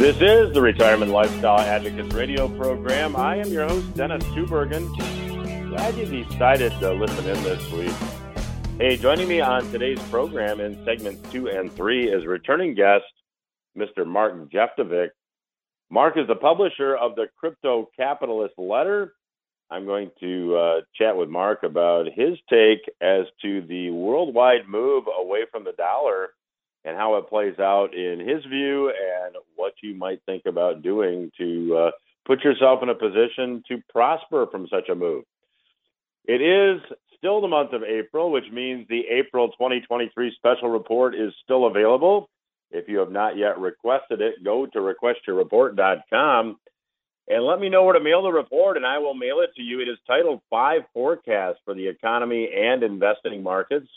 This is the Retirement Lifestyle Advocates radio program. I am your host, Dennis Tubbergen. Glad you decided to listen in this week. Hey, joining me on today's program in segments two and three is returning guest, Mr. Martin Jeftovic. Mark is the publisher of the Crypto Capitalist Letter. I'm going to uh, chat with Mark about his take as to the worldwide move away from the dollar and how it plays out in his view and what you might think about doing to uh, put yourself in a position to prosper from such a move. It is still the month of April, which means the April 2023 special report is still available. If you have not yet requested it, go to requestyourreport.com and let me know where to mail the report, and I will mail it to you. It is titled Five Forecasts for the Economy and Investing Markets.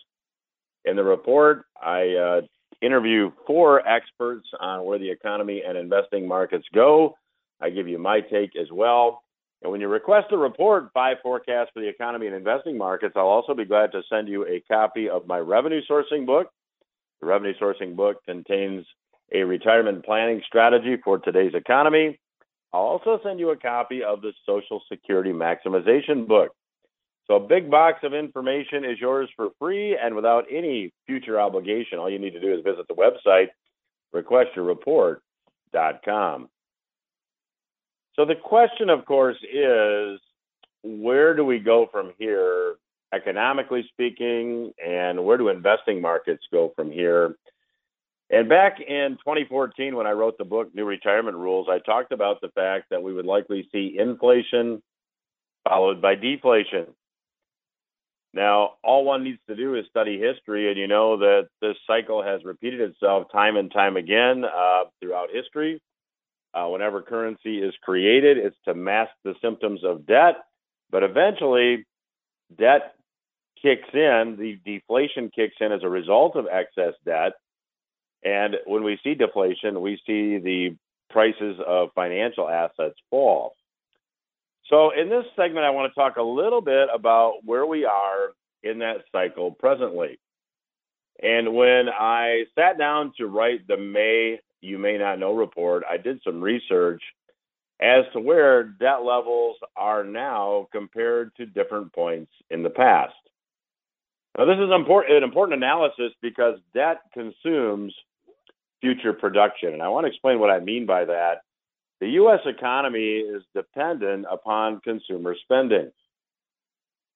In the report, I uh, interview four experts on where the economy and investing markets go. I give you my take as well. And when you request a report, Five Forecasts for the Economy and Investing Markets, I'll also be glad to send you a copy of my revenue sourcing book. The revenue sourcing book contains a retirement planning strategy for today's economy. I'll also send you a copy of the Social Security Maximization book. So a big box of information is yours for free and without any future obligation. All you need to do is visit the website, requestyourreport.com. So the question, of course, is where do we go from here, economically speaking, and where do investing markets go from here? And back in 2014, when I wrote the book New Retirement Rules, I talked about the fact that we would likely see inflation followed by deflation. Now, all one needs to do is study history, and you know that this cycle has repeated itself time and time again uh, throughout history. Uh, whenever currency is created, it's to mask the symptoms of debt, but eventually, debt kicks in, the deflation kicks in as a result of excess debt. And when we see deflation, we see the prices of financial assets fall. So, in this segment, I want to talk a little bit about where we are in that cycle presently. And when I sat down to write the May You May Not Know report, I did some research as to where debt levels are now compared to different points in the past. Now, this is important, an important analysis because debt consumes future production. And I want to explain what I mean by that the U.S. economy is dependent upon consumer spending.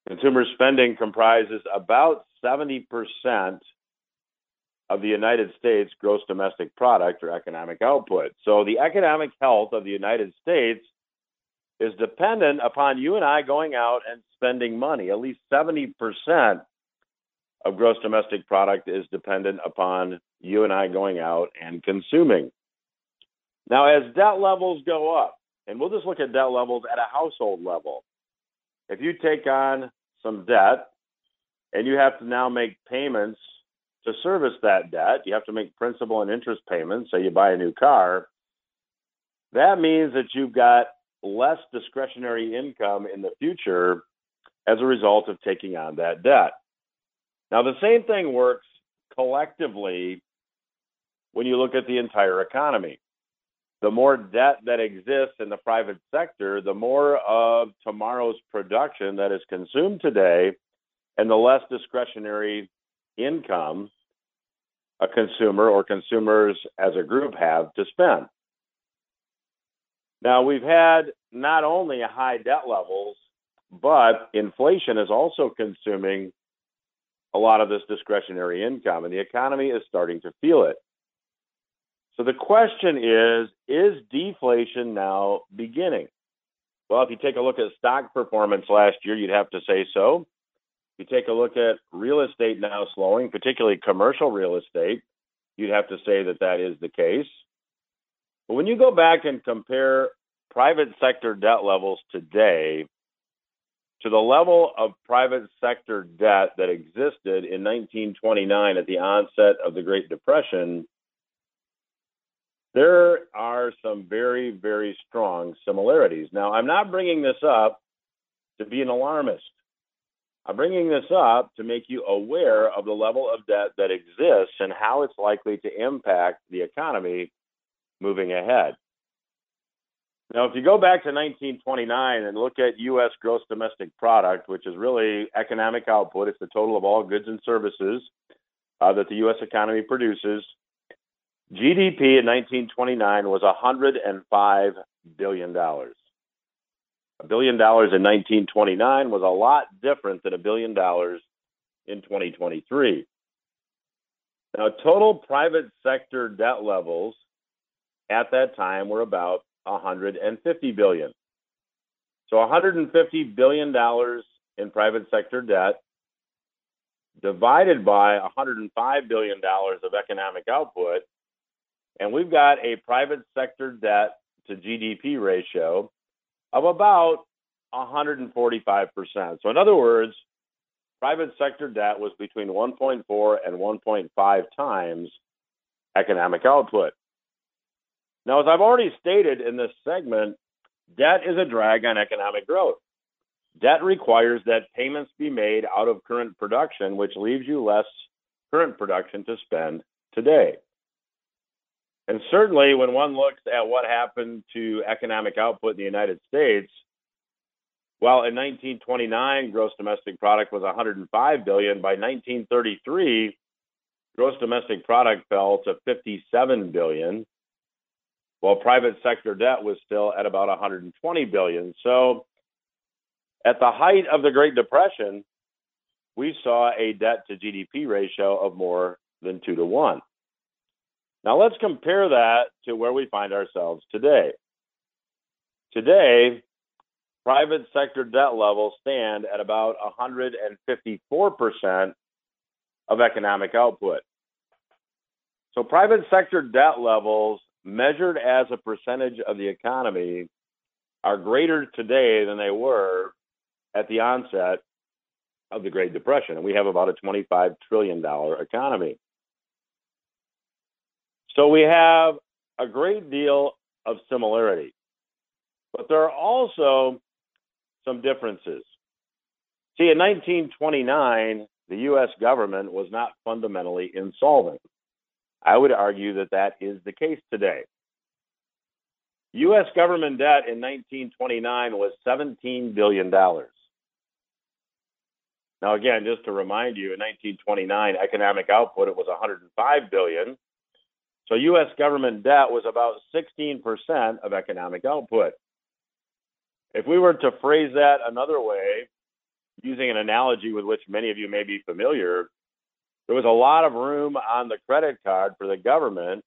Consumer spending comprises about 70% of the United States gross domestic product or economic output. So the economic health of the United States is dependent upon you and I going out and spending money. At least 70% of gross domestic product is dependent upon you and I going out and consuming. Now, as debt levels go up, and we'll just look at debt levels at a household level. If you take on some debt and you have to now make payments to service that debt, you have to make principal and interest payments, say you buy a new car, that means that you've got less discretionary income in the future as a result of taking on that debt. Now, the same thing works collectively when you look at the entire economy the more debt that exists in the private sector, the more of tomorrow's production that is consumed today, and the less discretionary income a consumer or consumers as a group have to spend. Now, we've had not only high debt levels, but inflation is also consuming a lot of this discretionary income, and the economy is starting to feel it. So the question is Is deflation now beginning? Well, if you take a look at stock performance last year, you'd have to say so. If you take a look at real estate now slowing, particularly commercial real estate, you'd have to say that that is the case. But when you go back and compare private sector debt levels today to the level of private sector debt that existed in 1929 at the onset of the Great Depression, there are some very, very strong similarities. Now, I'm not bringing this up to be an alarmist. I'm bringing this up to make you aware of the level of debt that exists and how it's likely to impact the economy moving ahead. Now, if you go back to 1929 and look at U.S. gross domestic product, which is really economic output, it's the total of all goods and services uh, that the U.S. economy produces. GDP in 1929 was 105 billion dollars. A billion dollars in 1929 was a lot different than a billion dollars in 2023. Now, total private sector debt levels at that time were about 150 billion. So 150 billion dollars in private sector debt divided by 105 billion dollars of economic output and we've got a private sector debt to GDP ratio of about 145%. So in other words, private sector debt was between 1.4 and 1.5 times economic output. Now, as I've already stated in this segment, debt is a drag on economic growth. Debt requires that payments be made out of current production, which leaves you less current production to spend today. And certainly, when one looks at what happened to economic output in the United States, while in 1929 gross domestic product was 105 billion, by 1933 gross domestic product fell to 57 billion while private sector debt was still at about 120 billion. So at the height of the Great Depression, we saw a debt to GDP ratio of more than 2 to 1. Now let's compare that to where we find ourselves today. Today, private sector debt levels stand at about 154% of economic output. So private sector debt levels measured as a percentage of the economy are greater today than they were at the onset of the Great Depression. And we have about a $25 trillion economy. So we have a great deal of similarity, but there are also some differences. See, in 1929, the U.S. government was not fundamentally insolvent. I would argue that that is the case today. U.S. government debt in 1929 was $17 billion. Now, again, just to remind you, in 1929, economic output it was 105 billion. So U.S. government debt was about 16% of economic output. If we were to phrase that another way, using an analogy with which many of you may be familiar, there was a lot of room on the credit card for the government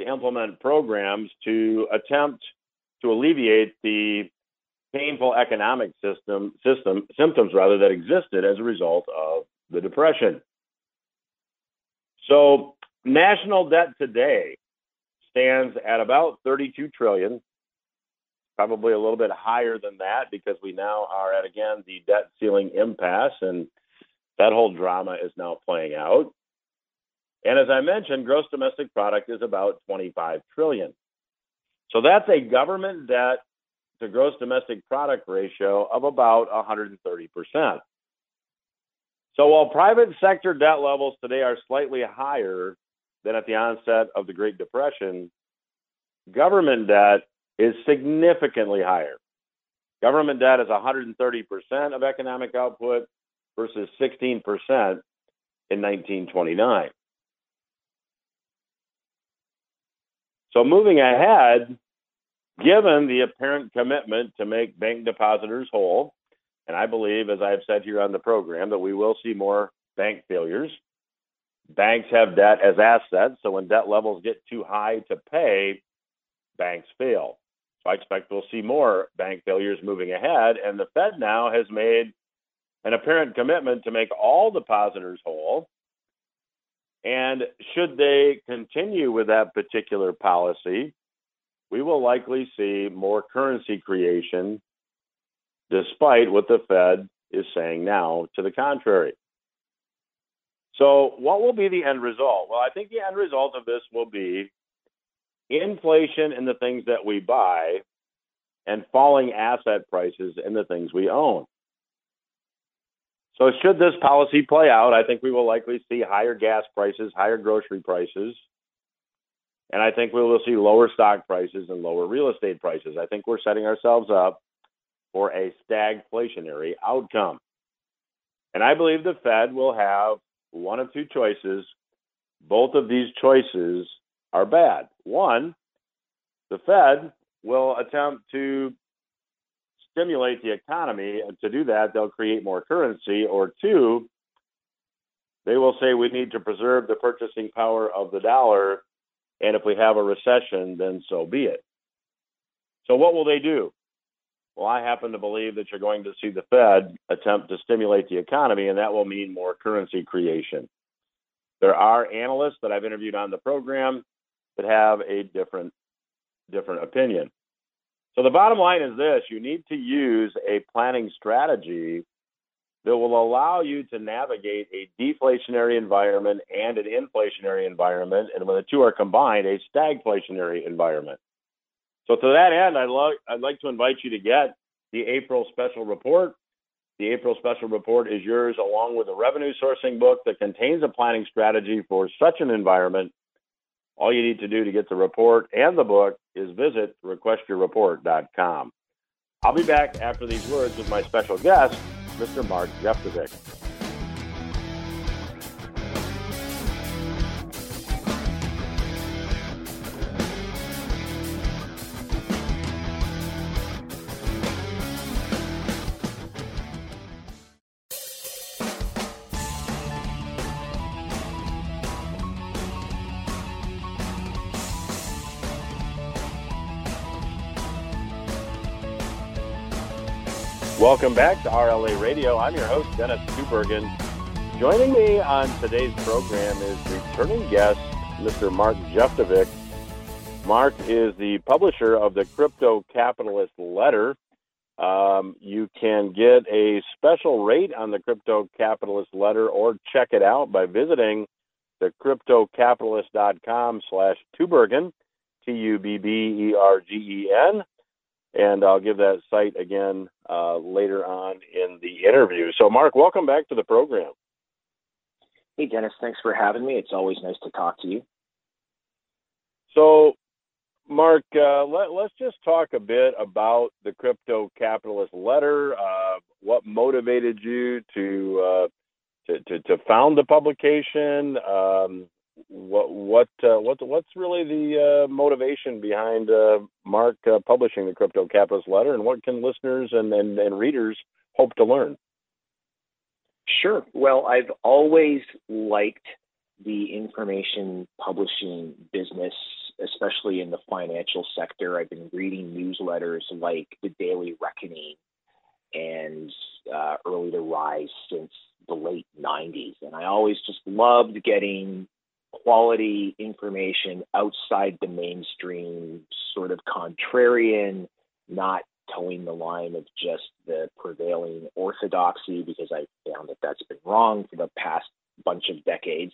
to implement programs to attempt to alleviate the painful economic system system symptoms rather that existed as a result of the depression. So national debt today stands at about 32 trillion probably a little bit higher than that because we now are at again the debt ceiling impasse and that whole drama is now playing out. And as I mentioned, gross domestic product is about 25 trillion. So that's a government debt to gross domestic product ratio of about 130%. So while private sector debt levels today are slightly higher than at the onset of the Great Depression, government debt is significantly higher. Government debt is 130% of economic output, versus 16% in 1929. So, moving ahead, given the apparent commitment to make bank depositors whole, and I believe, as I've said here on the program, that we will see more bank failures. Banks have debt as assets, so when debt levels get too high to pay, banks fail. So I expect we'll see more bank failures moving ahead, and the Fed now has made an apparent commitment to make all depositors whole. And should they continue with that particular policy, we will likely see more currency creation, despite what the Fed is saying now to the contrary. So, what will be the end result? Well, I think the end result of this will be inflation in the things that we buy and falling asset prices in the things we own. So, should this policy play out, I think we will likely see higher gas prices, higher grocery prices, And I think we will see lower stock prices and lower real estate prices. I think we're setting ourselves up for a stagflationary outcome. And I believe the Fed will have one of two choices. Both of these choices are bad. One, the Fed will attempt to stimulate the economy. And to do that, they'll create more currency. Or two, they will say we need to preserve the purchasing power of the dollar. And if we have a recession, then so be it. So, what will they do? Well, I happen to believe that you're going to see the Fed attempt to stimulate the economy, and that will mean more currency creation. There are analysts that I've interviewed on the program that have a different different opinion. So the bottom line is this you need to use a planning strategy that will allow you to navigate a deflationary environment and an inflationary environment. And when the two are combined, a stagflationary environment. So to that end, I'd, lo- I'd like to invite you to get the April special report. The April special report is yours along with a revenue sourcing book that contains a planning strategy for such an environment all you need to do to get the report and the book is visit requestyourreport.com. I'll be back after these words with my special guest, Mr. Mark Jeftovic. Welcome back to RLA Radio. I'm your host, Dennis Tubbergen. Joining me on today's program is returning guest, Mr. Mark Jeftovic. Mark is the publisher of the Crypto Capitalist Letter. Um, you can get a special rate on the Crypto Capitalist Letter or check it out by visiting the cryptocapitalist.com slash Tubbergen, T-U-B-B-E-R-G-E-N and I'll give that site again uh, later on in the interview. So, Mark, welcome back to the program. Hey, Dennis, thanks for having me. It's always nice to talk to you. So, Mark, uh, let, us just talk a bit about the Crypto Capitalist Letter. Uh, what motivated you to, uh, to, to, to found the publication? Um, what what uh, what what's really the uh, motivation behind uh, Mark uh, publishing the Crypto Capitalist Letter, and what can listeners and, and, and readers hope to learn? Sure. Well, I've always liked the information publishing business, especially in the financial sector. I've been reading newsletters like the Daily Reckoning and uh, Early to Rise since the late 90s. And I always just loved getting quality information outside the mainstream, sort of contrarian, not toeing the line of just the prevailing orthodoxy, because I found that that's been wrong for the past bunch of decades.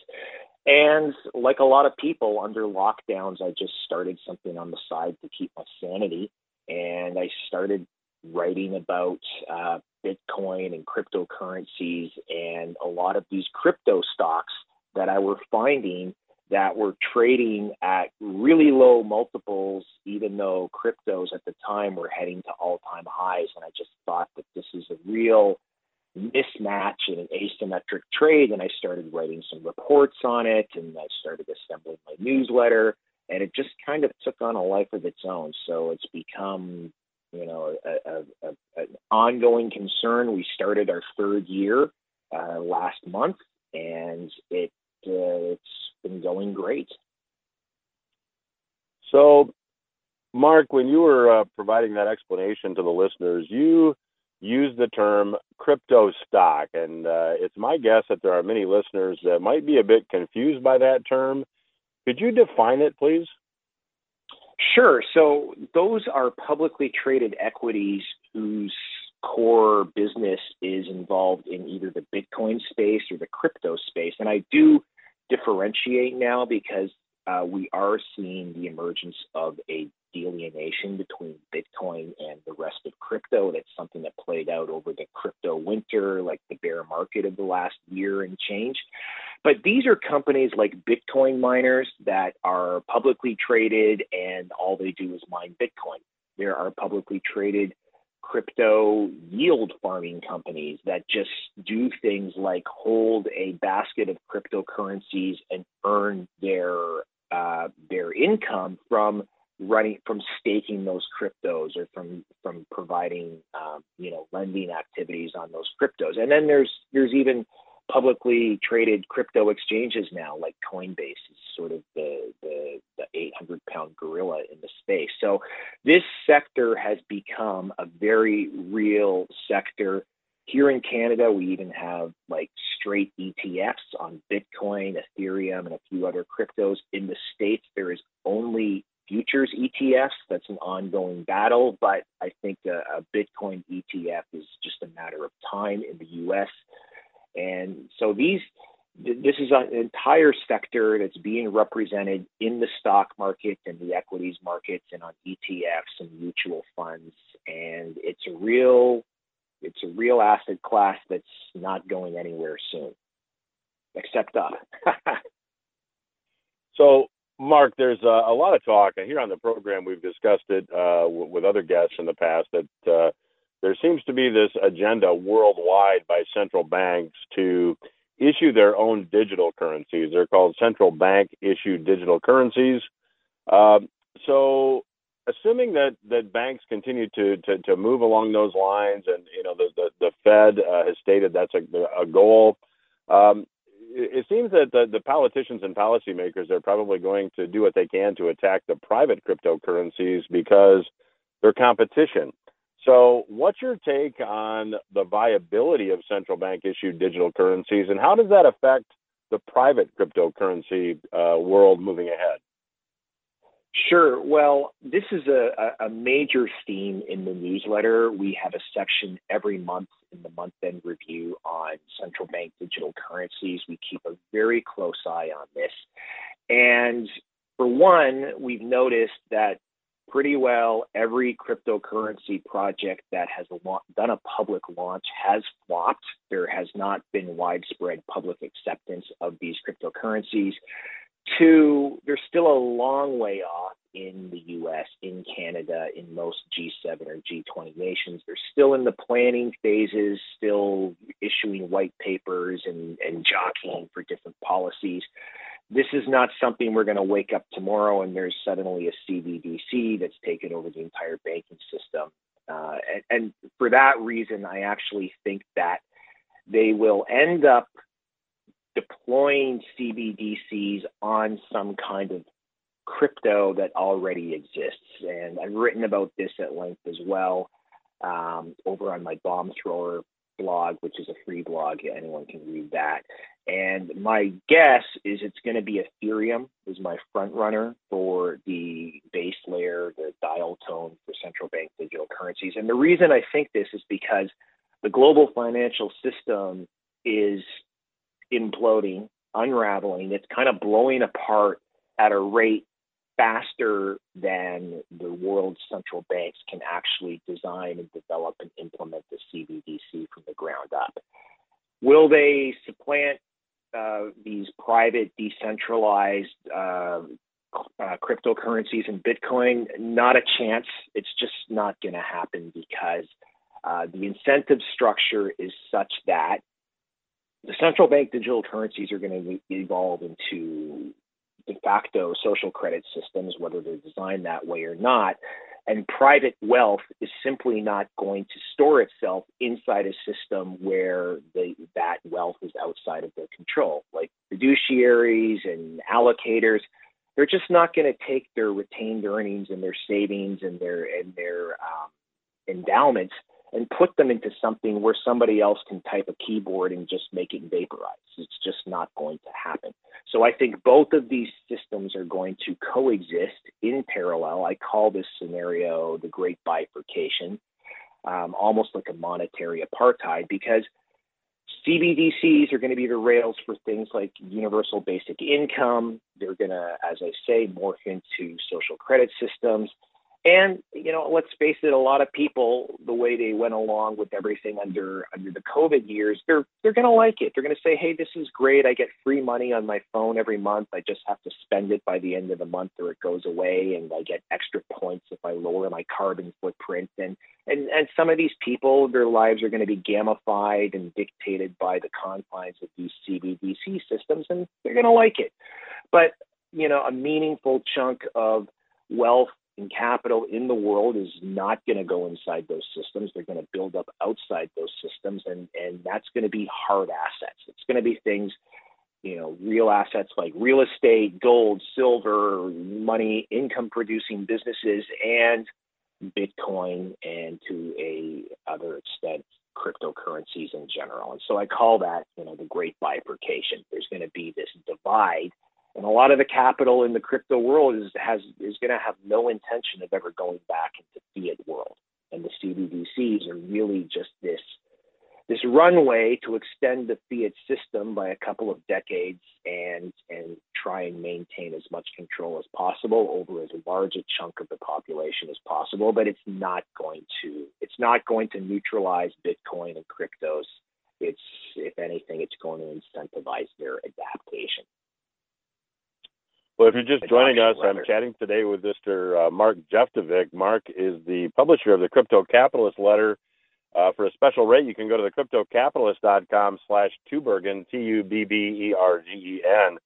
And like a lot of people under lockdowns, I just started something on the side to keep my sanity. And I started writing about uh, Bitcoin and cryptocurrencies and a lot of these crypto stocks that I were finding that were trading at really low multiples, even though cryptos at the time were heading to all time highs. And I just thought that this is a real mismatch in an asymmetric trade. And I started writing some reports on it and I started assembling my newsletter. And it just kind of took on a life of its own. So it's become, you know, a, a, a, an ongoing concern. We started our third year uh, last month, and it uh, it's been going great. So, Mark, when you were uh, providing that explanation to the listeners, you used the term crypto stock, and uh, it's my guess that there are many listeners that might be a bit confused by that term. Could you define it, please? Sure. So, those are publicly traded equities whose core business is involved in either the Bitcoin space or the crypto space. And I do differentiate now because uh, we are seeing the emergence of a delineation between Bitcoin and the rest of crypto. That's something that played out over the crypto winter, like the bear market of the last year and change. But these are companies like Bitcoin miners that are publicly traded and all they do is mine Bitcoin. There are publicly traded crypto yield farming companies that just do things like hold a basket of cryptocurrencies and earn their uh, their income from running from staking those cryptos or from from providing um, you know lending activities on those cryptos. And then there's there's even publicly traded crypto exchanges now like coinbase is sort of the the, the 800 pound gorilla in the space so this sector has become a very real sector here in Canada, we even have like straight ETFs on Bitcoin, Ethereum, and a few other cryptos. In the States, there is only futures ETFs. That's an ongoing battle, but I think a, a Bitcoin ETF is just a matter of time in the US. And so these this is an entire sector that's being represented in the stock market and the equities markets and on ETFs and mutual funds. And it's a real it's a real asset class that's not going anywhere soon, except up. so Mark, there's a, a, lot of talk here on the program. We've discussed it uh, w- with other guests in the past that uh, there seems to be this agenda worldwide by central banks to issue their own digital currencies. They're called central bank issued digital currencies. Uh, so, assuming that, that banks continue to, to, to, move along those lines, and you know the the, the Fed uh, has stated that's a, a goal. Um, it seems that the, the politicians and policymakers are probably going to do what they can to attack the private cryptocurrencies because they're competition. So, what's your take on the viability of central bank issued digital currencies, and how does that affect the private cryptocurrency uh, world moving ahead? Sure. Well, this is a, a major theme in the newsletter. We have a section every month in the month end review on central bank digital currencies. We keep a very close eye on this. And for one, we've noticed that pretty well every cryptocurrency project that has done a public launch has flopped. There has not been widespread public acceptance of these cryptocurrencies. Two, they're still a long way off in the US, in Canada, in most G7 or G20 nations. They're still in the planning phases, still issuing white papers and, and jockeying for different policies. This is not something we're going to wake up tomorrow and there's suddenly a CBDC that's taken over the entire banking system. Uh, and, and for that reason, I actually think that they will end up deploying CBDCs on some kind of crypto that already exists. And I've written about this at length as well um, over on my Bomb Thrower blog, which is a free blog. Anyone can read that. And my guess is it's going to be Ethereum is my front runner for the base layer, the dial tone for central bank digital currencies. And the reason I think this is because the global financial system is imploding, unraveling. It's kind of blowing apart at a rate faster than the world's central banks can actually design and develop and implement the CBDC from the ground up. Will they supplant uh, these private, decentralized uh, uh, cryptocurrencies and Bitcoin? Not a chance. It's just not going to happen because uh, the incentive structure is such that the central bank digital currencies are going to evolve into de facto social credit systems, whether they're designed that way or not. And private wealth is simply not going to store itself inside a system where that wealth is outside of their control. Like fiduciaries and allocators, they're just not going to take their retained earnings and their savings and their and their um, endowments and put them into something where somebody else can type a keyboard and just make it vaporize. It's just not going to happen. So I think both of these systems are going to coexist in parallel. I call this scenario the great bifurcation, um, almost like a monetary apartheid, because CBDCs are going to be the rails for things like universal basic income. They're going to, as I say, morph into social credit systems And you know, let's face it, a lot of people, the way they went along with everything under under the COVID years, they're they're going to like it. They're going to say, "Hey, this is great. I get free money on my phone every month. I just have to spend it by the end of the month, or it goes away, and I get extra points if I lower my carbon footprint." And and and some of these people, their lives are going to be gamified and dictated by the confines of these CBDC systems, and they're going to like it. But you know, a meaningful chunk of wealth and capital in the world is not going to go inside those systems. They're going to build up outside those systems, and and that's going to be hard assets. It's going to be things, you know, real assets like real estate, gold, silver, money, income producing businesses, and Bitcoin, and to a other extent cryptocurrencies in general. And so I call that, you know, the great bifurcation. There's going to be this divide and a lot of the capital in the crypto world is has is going to have no intention of ever going back into fiat world. And the CBDCs are really just this this runway to extend the fiat system by a couple of decades and and try and maintain as much control as possible over as large a chunk of the population as possible. But it's not going to it's not going to neutralize Bitcoin and cryptos. It's if anything, it's going to incentivize their adaptation. Well, if you're just joining us, I'm chatting today with Mr. Uh, Mark Jeftovic. Mark is the publisher of the Crypto Capitalist letter. Uh, for a special rate, you can go to the cryptocapitalist.com slash Tubbergen, T-U-B-B-E-R-G-E-N.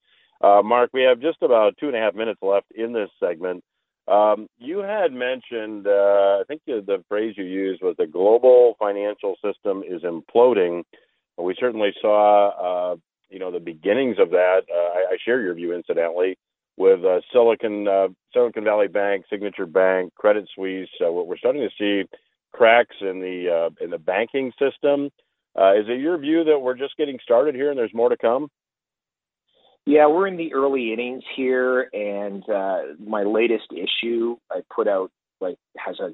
Uh, Mark, we have just about two and a half minutes left in this segment. Um, you had mentioned, uh, I think the, the, phrase you used was the global financial system is imploding. We certainly saw, uh, you know, the beginnings of that. Uh, I, I, share your view, incidentally with uh, Silicon uh, Silicon Valley Bank, Signature Bank, Credit Suisse. Uh, we're starting to see cracks in the uh, in the banking system. Uh, is it your view that we're just getting started here and there's more to come? Yeah, we're in the early innings here, and uh, my latest issue I put out like has a,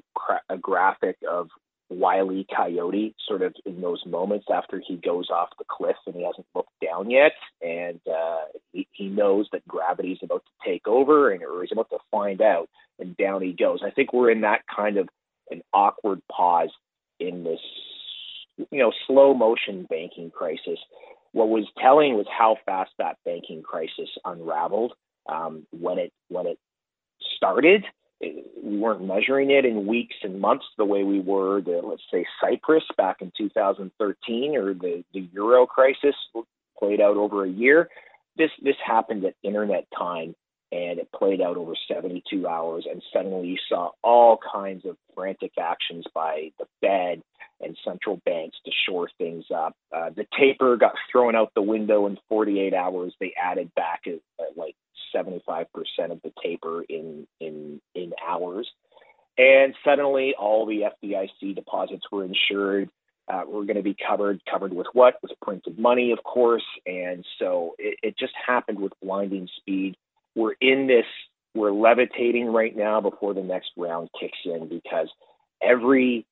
a graphic of Wiley Coyote sort of in those moments after he goes off the cliff and he hasn't looked down yet, and uh, he, he knows that gravity is about to take over and or he's about to find out, and down he goes. I think we're in that kind of an awkward pause in this, you know, slow motion banking crisis. What was telling was how fast that banking crisis unraveled um, when it when it started we weren't measuring it in weeks and months the way we were the let's say Cyprus back in 2013 or the the euro crisis played out over a year. This this happened at internet time and it played out over 72 hours and suddenly you saw all kinds of frantic actions by the fed and central banks to shore things up uh, the taper got thrown out the window in 48 hours they added back at like 75% of the taper in in in hours, and suddenly all the FDIC deposits were insured. Uh, were going to be covered. Covered with what? With printed money, of course. And so it, it just happened with blinding speed. We're in this. We're levitating right now before the next round kicks in because every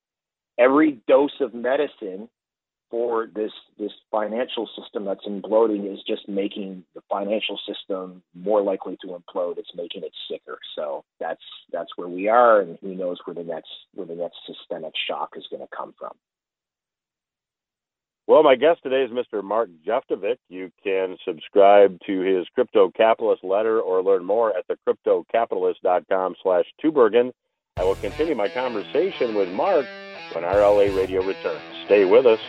every dose of medicine for this this financial system that's imploding is just making the financial system more likely to implode. It's making it sicker. So that's that's where we are, and who knows where the next where the next systemic shock is going to come from. Well, my guest today is Mr. Mark Jeftovic. You can subscribe to his Crypto Capitalist letter or learn more at the cryptocapitalist.com slash Tubbergen. I will continue my conversation with Mark when RLA Radio returns. Stay with us.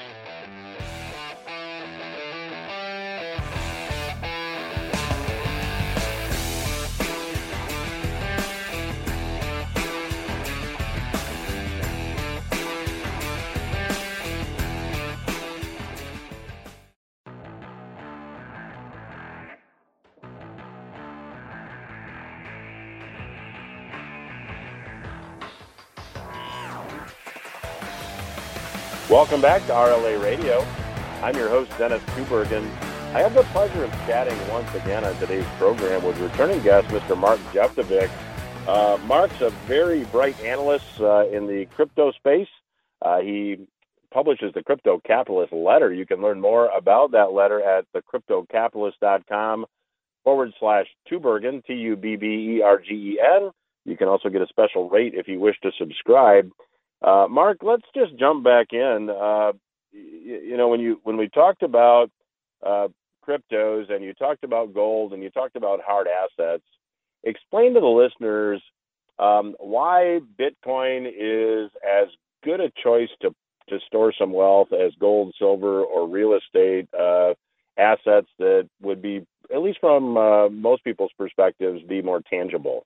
Welcome back to RLA Radio. I'm your host, Dennis Tubbergen. I have the pleasure of chatting once again on today's program with returning guest, Mr. Mark Jeftovic. Uh, Mark's a very bright analyst uh, in the crypto space. Uh, he publishes the Crypto Capitalist letter. You can learn more about that letter at thecryptocapitalist.com forward slash Tubbergen, T U B B E R G E N. You can also get a special rate if you wish to subscribe. Uh, Mark, let's just jump back in. Uh, you, you, know, when you when we talked about uh, cryptos and you talked about gold and you talked about hard assets, explain to the listeners um, why Bitcoin is as good a choice to to store some wealth as gold, silver, or real estate uh, assets that would be, at least from uh, most people's perspectives, be more tangible.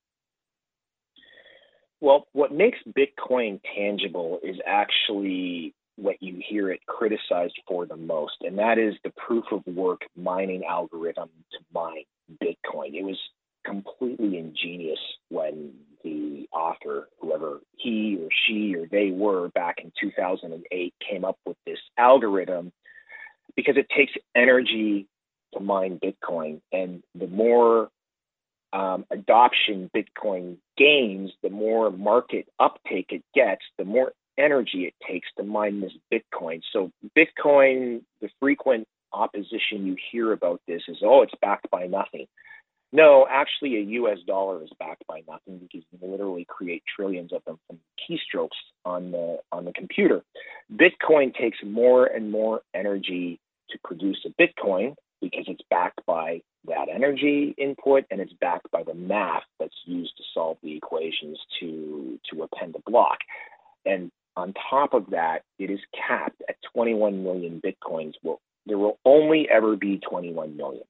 Well, what makes Bitcoin tangible is actually what you hear it criticized for the most, and that is the proof of work mining algorithm to mine Bitcoin. It was completely ingenious when the author, whoever he or she or they were back in 2008, came up with this algorithm because it takes energy to mine Bitcoin. And the more um, adoption Bitcoin gains, the more market uptake it gets, the more energy it takes to mine this Bitcoin. So, Bitcoin, the frequent opposition you hear about this is, oh, it's backed by nothing. No, actually, a US dollar is backed by nothing because you literally create trillions of them from keystrokes on the on the computer. Bitcoin takes more and more energy to produce a Bitcoin because it's backed by that energy input and it's backed by the math that's used to solve the equations to to append a block. And on top of that, it is capped at 21 million Bitcoins. Well, there will only ever be 21 million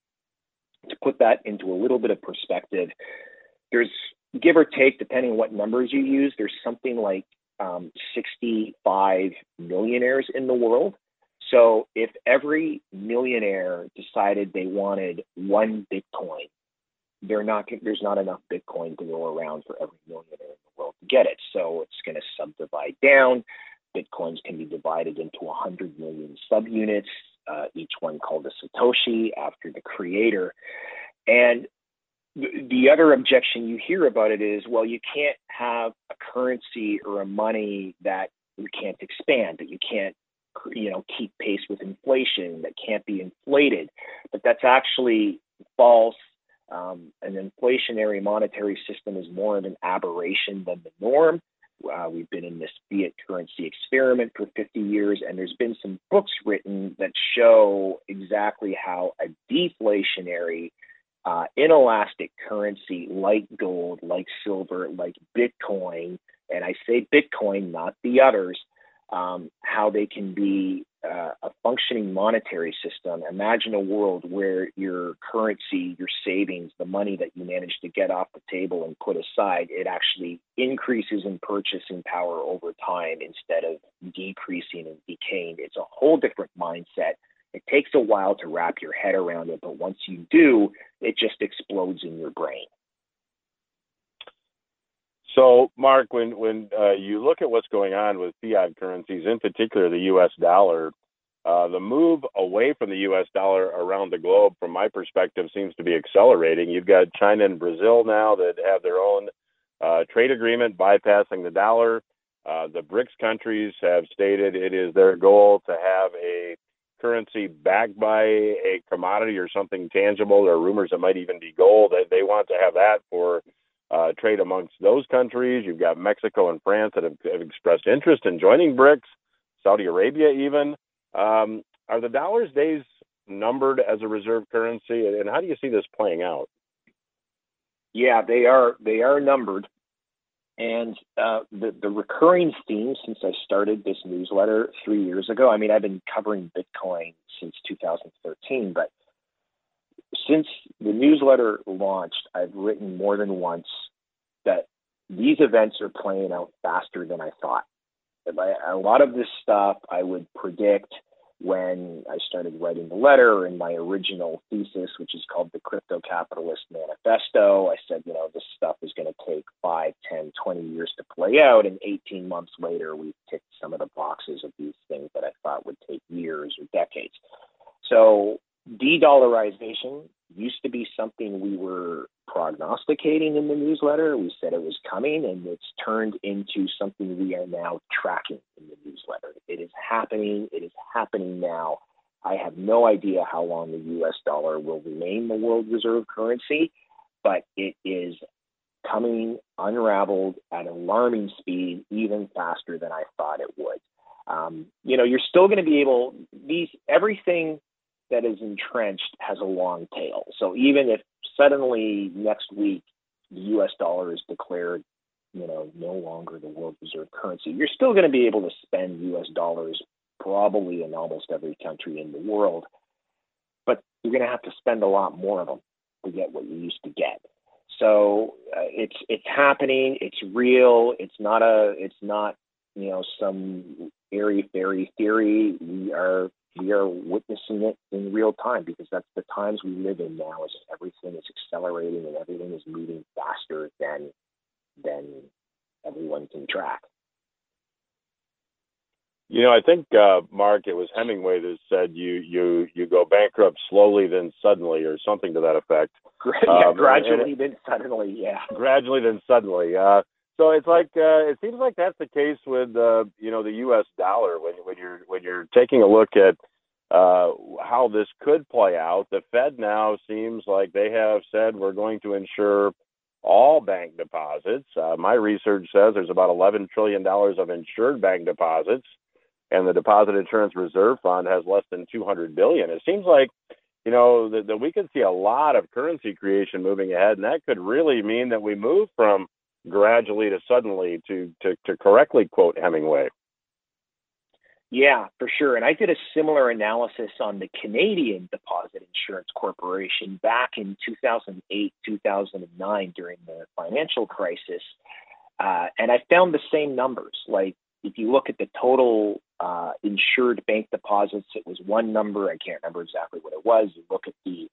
to put that into a little bit of perspective, there's give or take, depending on what numbers you use, there's something like um, 65 millionaires in the world. So if every millionaire decided they wanted one Bitcoin, not there's not enough Bitcoin to go around for every millionaire in the world to get it. So it's going to subdivide down. Bitcoins can be divided into 100 million subunits uh, each one called a Satoshi after the creator. And the other objection you hear about it is, well, you can't have a currency or a money that you can't expand, that you can't, you know, keep pace with inflation, that can't be inflated. But that's actually false. Um, an inflationary monetary system is more of an aberration than the norm. Uh, we've been in this fiat currency experiment for 50 years, and there's been some books written that show exactly how a deflationary, uh, inelastic currency like gold, like silver, like Bitcoin, and I say Bitcoin, not the others, um, how they can be uh, a functioning monetary system. Imagine a world where your currency, your savings, the money that you manage to get off the table and put aside, it actually increases in purchasing power over time instead of decreasing and decaying. It's a whole different mindset. It takes a while to wrap your head around it, but once you do, it just explodes in your brain. So, Mark, when when uh, you look at what's going on with fiat currencies, in particular the U.S. dollar, uh, the move away from the U.S. dollar around the globe, from my perspective, seems to be accelerating. You've got China and Brazil now that have their own uh, trade agreement bypassing the dollar. Uh, the BRICS countries have stated it is their goal to have a currency backed by a commodity or something tangible. There are rumors it might even be gold. They, they want to have that for uh, trade amongst those countries. You've got Mexico and France that have, have expressed interest in joining BRICS, Saudi Arabia even. Um, are the dollar's days numbered as a reserve currency, and how do you see this playing out? Yeah, they are. They are numbered, and uh, the the recurring theme since I started this newsletter three years ago. I mean, I've been covering Bitcoin since 2013, but since the newsletter launched, I've written more than once that these events are playing out faster than I thought. A lot of this stuff I would predict when I started writing the letter in my original thesis, which is called the Crypto Capitalist Manifesto. I said, you know, this stuff is going to take 5, 10, 20 years to play out. And 18 months later, we've ticked some of the boxes of these things that I thought would take years or decades. So de-dollarization used to be something we were prognosticating in the newsletter. We said it was coming, and it's turned into something we are now tracking in the newsletter. It is happening. It is happening now. I have no idea how long the US dollar will remain the world reserve currency, but it is coming unraveled at alarming speed, even faster than I thought it would. Um, you know, you're still going to be able these everything that is entrenched has a long tail. So even if suddenly next week the U.S. dollar is declared, you know, no longer the world reserve currency, you're still going to be able to spend U.S. dollars probably in almost every country in the world, but you're going to have to spend a lot more of them to get what you used to get. So uh, it's it's happening. It's real. It's not a. It's not you know some airy fairy theory. We are we are witnessing it in real time because that's the times we live in now. Is everything is accelerating and everything is moving faster than than everyone can track. You know, I think uh, Mark, it was Hemingway that said you you you go bankrupt slowly, then suddenly, or something to that effect. yeah, um, gradually, and, then suddenly. Yeah, gradually, then suddenly. Uh, so it's like uh, it seems like that's the case with uh, you know the U.S. dollar when when you're when you're taking a look at uh, how this could play out. The Fed now seems like they have said we're going to insure all bank deposits. Uh, my research says there's about 11 trillion dollars of insured bank deposits and the Deposit Insurance Reserve Fund has less than 200 billion. It seems like, you know, that, that we could see a lot of currency creation moving ahead, and that could really mean that we move from gradually to suddenly to to, to correctly quote Hemingway. Yeah, for sure. And I did a similar analysis on the Canadian Deposit Insurance Corporation back in 2008, 2009 during the financial crisis. Uh, and I found the same numbers. Like if you look at the total uh, insured bank deposits, it was one number. I can't remember exactly what it was. You look at the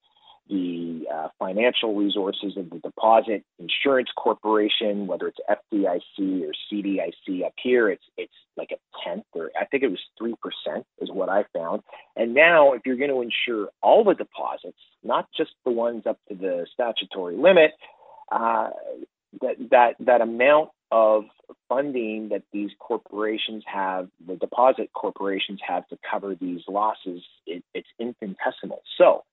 the uh, financial resources of the deposit insurance corporation, whether it's FDIC or CDIC up here, it's it's like a tenth or I think it was three percent is what I found. And now, if you're going to insure all the deposits, not just the ones up to the statutory limit, uh, that that that amount of funding that these corporations have, the deposit corporations have to cover these losses, it, it's infinitesimal. So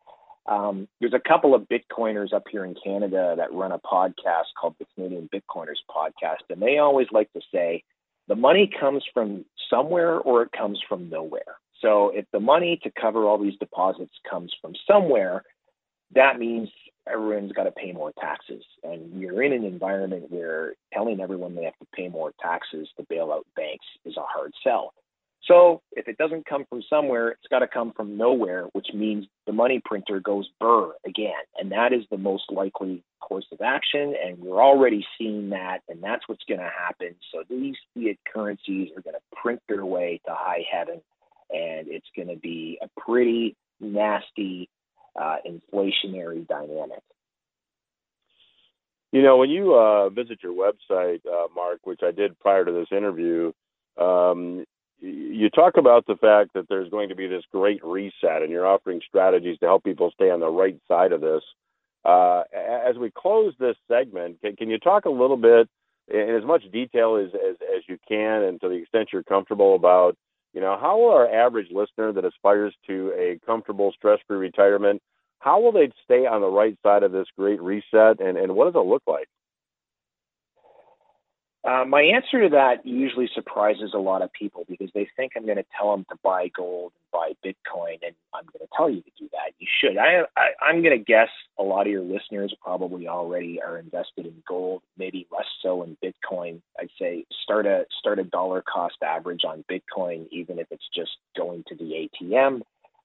um, there's a couple of Bitcoiners up here in Canada that run a podcast called the Canadian Bitcoiners Podcast, and they always like to say the money comes from somewhere or it comes from nowhere. So if the money to cover all these deposits comes from somewhere, that means everyone's got to pay more taxes. And we're in an environment where telling everyone they have to pay more taxes to bail out banks is a hard sell. So if it doesn't come from somewhere, it's got to come from nowhere, which means the money printer goes burr again. And that is the most likely course of action. And we're already seeing that. And that's what's going to happen. So these fiat currencies are going to print their way to high heaven. And it's going to be a pretty nasty uh, inflationary dynamic. You know, when you uh, visit your website, uh, Mark, which I did prior to this interview, um, you talk about the fact that there's going to be this great reset, and you're offering strategies to help people stay on the right side of this. Uh, as we close this segment, can, can, you talk a little bit in as much detail as, as, as you can, and to the extent you're comfortable about you know, how will our average listener that aspires to a comfortable, stress-free retirement, how will they stay on the right side of this great reset, and, and what does it look like? Uh, my answer to that usually surprises a lot of people because they think I'm going to tell them to buy gold and buy Bitcoin, and I'm going to tell you to do that. You should. I, I I'm going to guess a lot of your listeners probably already are invested in gold, maybe less so in Bitcoin. I'd say start a start a dollar cost average on Bitcoin, even if it's just going to the ATM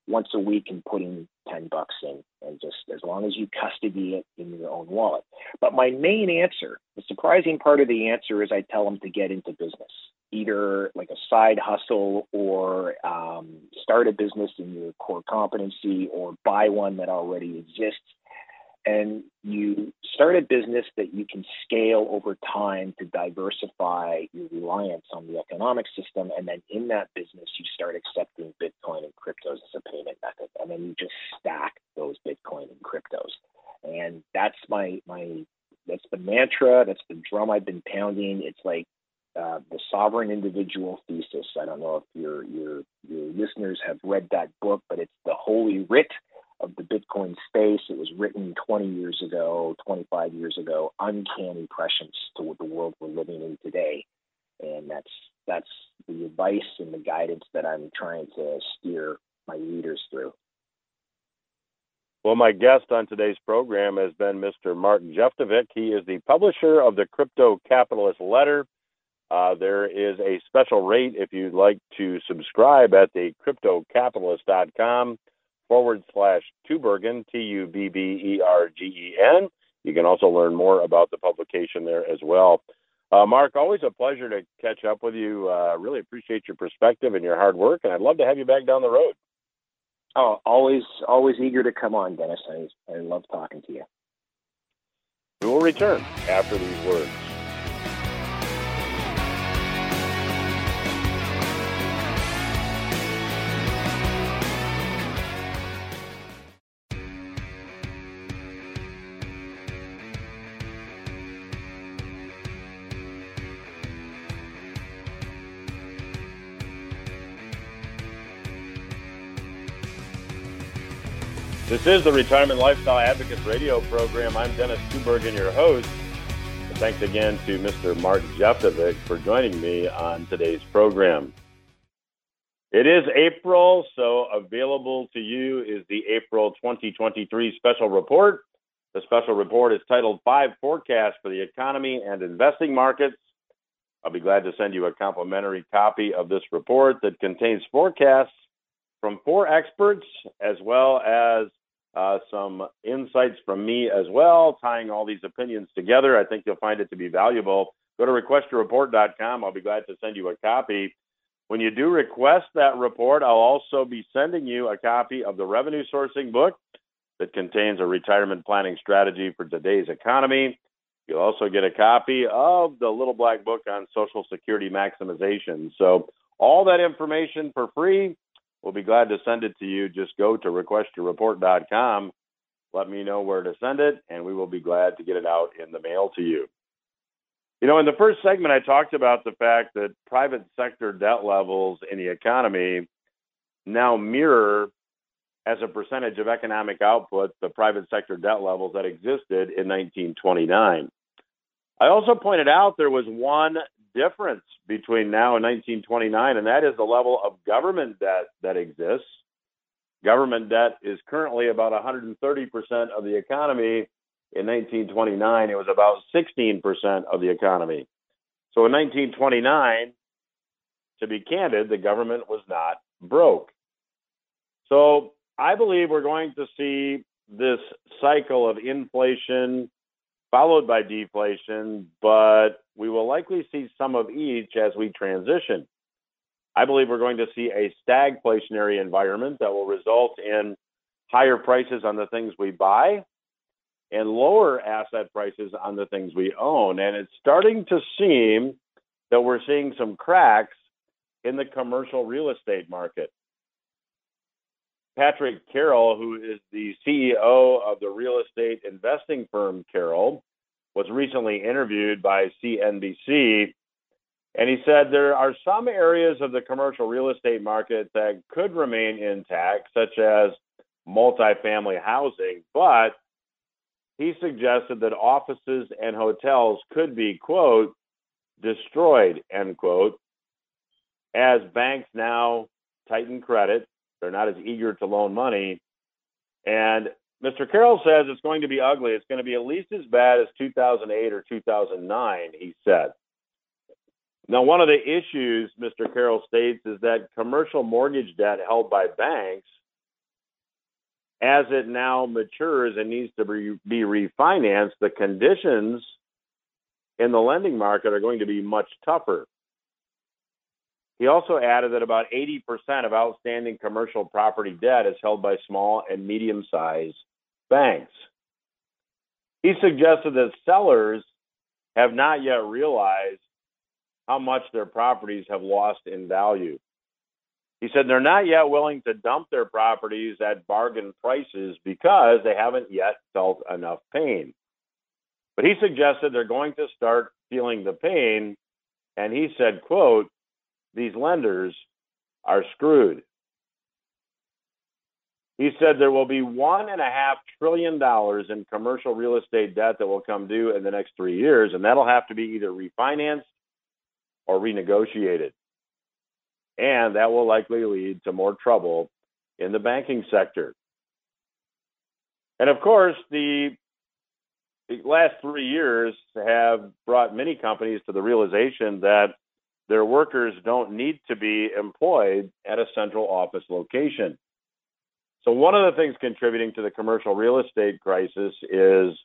once a week and putting 10 bucks in and just as long as you custody it in your own wallet. But my main answer, the surprising part of the answer is I tell them to get into business, either like a side hustle or um, start a business in your core competency or buy one that already exists and you start a business that you can scale over time to diversify your reliance on the economic system. And then in that business, you start accepting Bitcoin and cryptos as a payment method. And then you just stack those Bitcoin and cryptos. And that's my, my, that's the mantra. That's the drum I've been pounding. It's like uh, the sovereign individual thesis. I don't know if your your your listeners have read that book, but it's the holy writ of the Bitcoin space. It was written 20 years ago, 25 years ago. Uncanny prescience to what the world we're living in today, and that's that's the advice and the guidance that I'm trying to steer my readers through. Well, my guest on today's program has been Mr. Martin Jeftovic. He is the publisher of the Crypto Capitalist Letter. Uh, there is a special rate if you'd like to subscribe at the cryptocapitalist.com forward slash Tubbergen, T U B B E R G E N. You can also learn more about the publication there as well. Uh, Mark, always a pleasure to catch up with you. Uh, really appreciate your perspective and your hard work, and I'd love to have you back down the road. Oh, always, always eager to come on, Dennis. I, I love talking to you. We will return after these words. This is the Retirement Lifestyle Advocates radio program. I'm Dennis Tubbergen, your host. Thanks again to Mr. Mark Jeftovic for joining me on today's program. It is April, so available to you is the April 2023 special report. The special report is titled Five Forecasts for the Economy and Investing Markets. I'll be glad to send you a complimentary copy of this report that contains forecasts from four experts, as well as uh, some insights from me as well, tying all these opinions together. I think you'll find it to be valuable. Go to requestyourreport.com. I'll be glad to send you a copy. When you do request that report, I'll also be sending you a copy of the revenue sourcing book that contains a retirement planning strategy for today's economy. You'll also get a copy of the little black book on Social Security maximization. So, all that information for free We'll be glad to send it to you. Just go to requestyourreport.com. Let me know where to send it, and we will be glad to get it out in the mail to you. You know, in the first segment, I talked about the fact that private sector debt levels in the economy now mirror, as a percentage of economic output, the private sector debt levels that existed in 1929. I also pointed out there was one difference between now and 1929, and that is the level of government debt that exists. Government debt is currently about 130% of the economy. In 1929, it was about 16% of the economy. So in 1929, to be candid, the government was not broke. So I believe we're going to see this cycle of inflation followed by deflation, but we will likely see some of each as we transition. I believe we're going to see a stagflationary environment that will result in higher prices on the things we buy and lower asset prices on the things we own. And it's starting to seem that we're seeing some cracks in the commercial real estate market. Patrick Carroll, who is the CEO of the real estate investing firm Carroll, was recently interviewed by CNBC. And he said there are some areas of the commercial real estate market that could remain intact, such as multifamily housing, but he suggested that offices and hotels could be, quote, destroyed, end quote, as banks now tighten credit they're not as eager to loan money. And Mr. Carroll says it's going to be ugly. It's going to be at least as bad as 2008 or 2009, he said. Now, one of the issues, Mr. Carroll states, is that commercial mortgage debt held by banks, as it now matures and needs to be, be refinanced, the conditions in the lending market are going to be much tougher. He also added that about 80% of outstanding commercial property debt is held by small and medium sized banks. He suggested that sellers have not yet realized how much their properties have lost in value. He said they're not yet willing to dump their properties at bargain prices because they haven't yet felt enough pain. But he suggested they're going to start feeling the pain, and he said, quote, these lenders are screwed. He said there will be one and a half trillion dollars in commercial real estate debt that will come due in the next three years, and that'll have to be either refinanced or renegotiated. And that will likely lead to more trouble in the banking sector. And of course, the, the last three years have brought many companies to the realization that their workers don't need to be employed at a central office location. So, one of the things contributing to the commercial real estate crisis is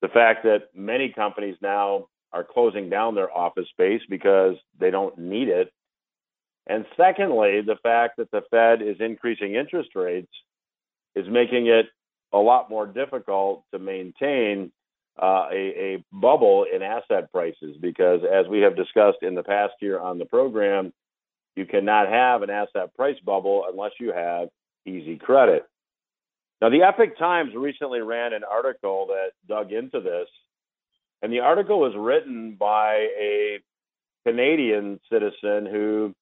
the fact that many companies now are closing down their office space because they don't need it. And secondly, the fact that the Fed is increasing interest rates is making it a lot more difficult to maintain uh, a, a bubble in asset prices because, as we have discussed in the past year on the program, you cannot have an asset price bubble unless you have easy credit. Now, the Epoch Times recently ran an article that dug into this, and the article was written by a Canadian citizen who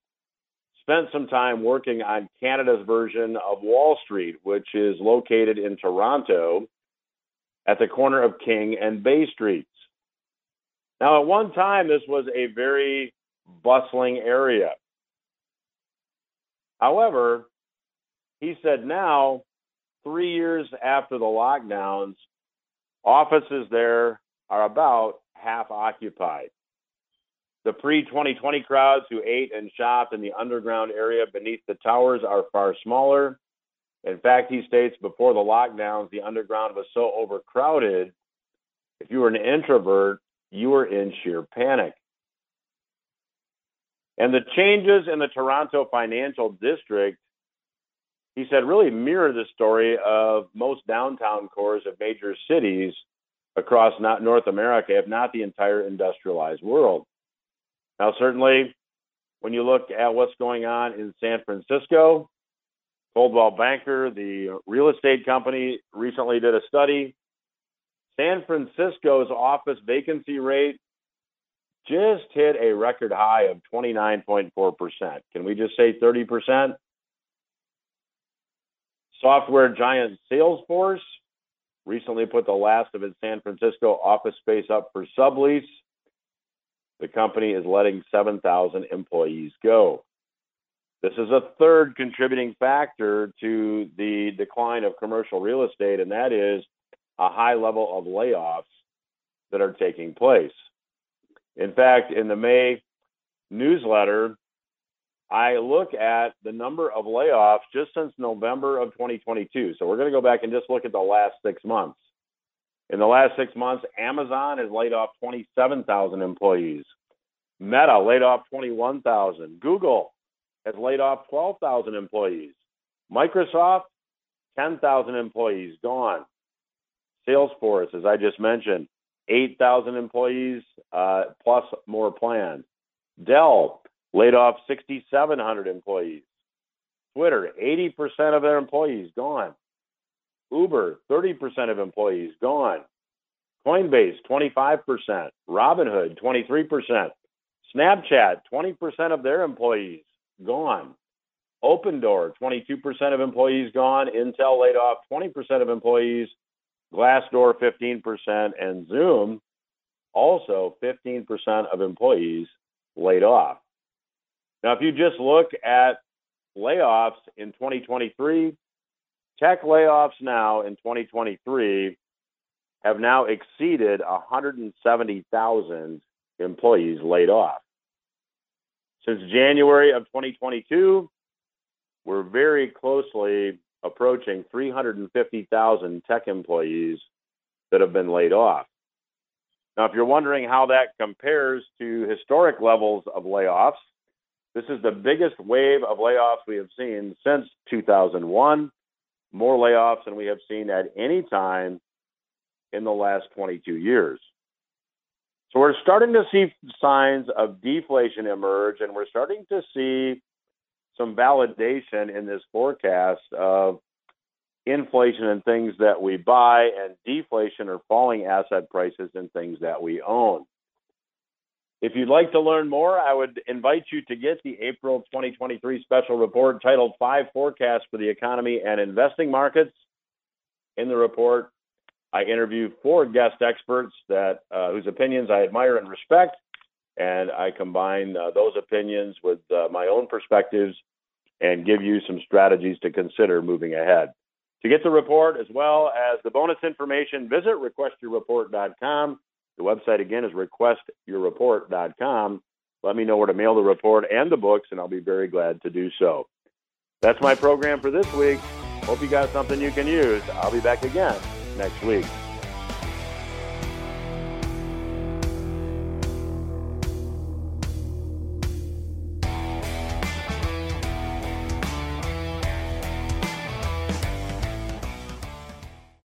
spent some time working on Canada's version of Wall Street, which is located in Toronto at the corner of King and Bay Streets. Now, at one time, this was a very bustling area. However, he said now, three years after the lockdowns, offices there are about half occupied. The pre 2020 crowds who ate and shopped in the underground area beneath the towers are far smaller. In fact, he states before the lockdowns, the underground was so overcrowded, if you were an introvert, you were in sheer panic. And the changes in the Toronto financial district, he said, really mirror the story of most downtown cores of major cities across not North America, if not the entire industrialized world. Now, certainly, when you look at what's going on in San Francisco, Coldwell Banker, the real estate company, recently did a study. San Francisco's office vacancy rate just hit a record high of 29.4%. Can we just say 30%? Software giant Salesforce recently put the last of its San Francisco office space up for sublease the company is letting 7,000 employees go. This is a third contributing factor to the decline of commercial real estate, and that is a high level of layoffs that are taking place. In fact, in the May newsletter, I look at the number of layoffs just since November of 2022. So we're going to go back and just look at the last six months. In the last six months, Amazon has laid off 27,000 employees. Meta laid off 21,000. Google has laid off 12,000 employees. Microsoft, 10,000 employees gone. Salesforce, as I just mentioned, 8,000 employees uh, plus more planned. Dell laid off 6,700 employees. Twitter, 80% of their employees gone. Uber, 30% of employees gone. Coinbase, 25%. Robinhood, 23%. Snapchat, 20% of their employees gone. Open Door, 22% of employees gone. Intel laid off 20% of employees. Glassdoor, 15%. And Zoom, also 15% of employees laid off. Now, if you just look at layoffs in 2023, Tech layoffs now in 2023 have now exceeded 170,000 employees laid off. Since January of 2022, we're very closely approaching 350,000 tech employees that have been laid off. Now, if you're wondering how that compares to historic levels of layoffs, this is the biggest wave of layoffs we have seen since 2001 more layoffs than we have seen at any time in the last 22 years. So we're starting to see signs of deflation emerge, and we're starting to see some validation in this forecast of inflation in things that we buy and deflation or falling asset prices in things that we own. If you'd like to learn more, I would invite you to get the April 2023 special report titled Five Forecasts for the Economy and Investing Markets. In the report, I interview four guest experts that uh, whose opinions I admire and respect, and I combine uh, those opinions with uh, my own perspectives and give you some strategies to consider moving ahead. To get the report as well as the bonus information, visit requestyourreport.com. The website again is requestyourreport.com. Let me know where to mail the report and the books, and I'll be very glad to do so. That's my program for this week. Hope you got something you can use. I'll be back again next week.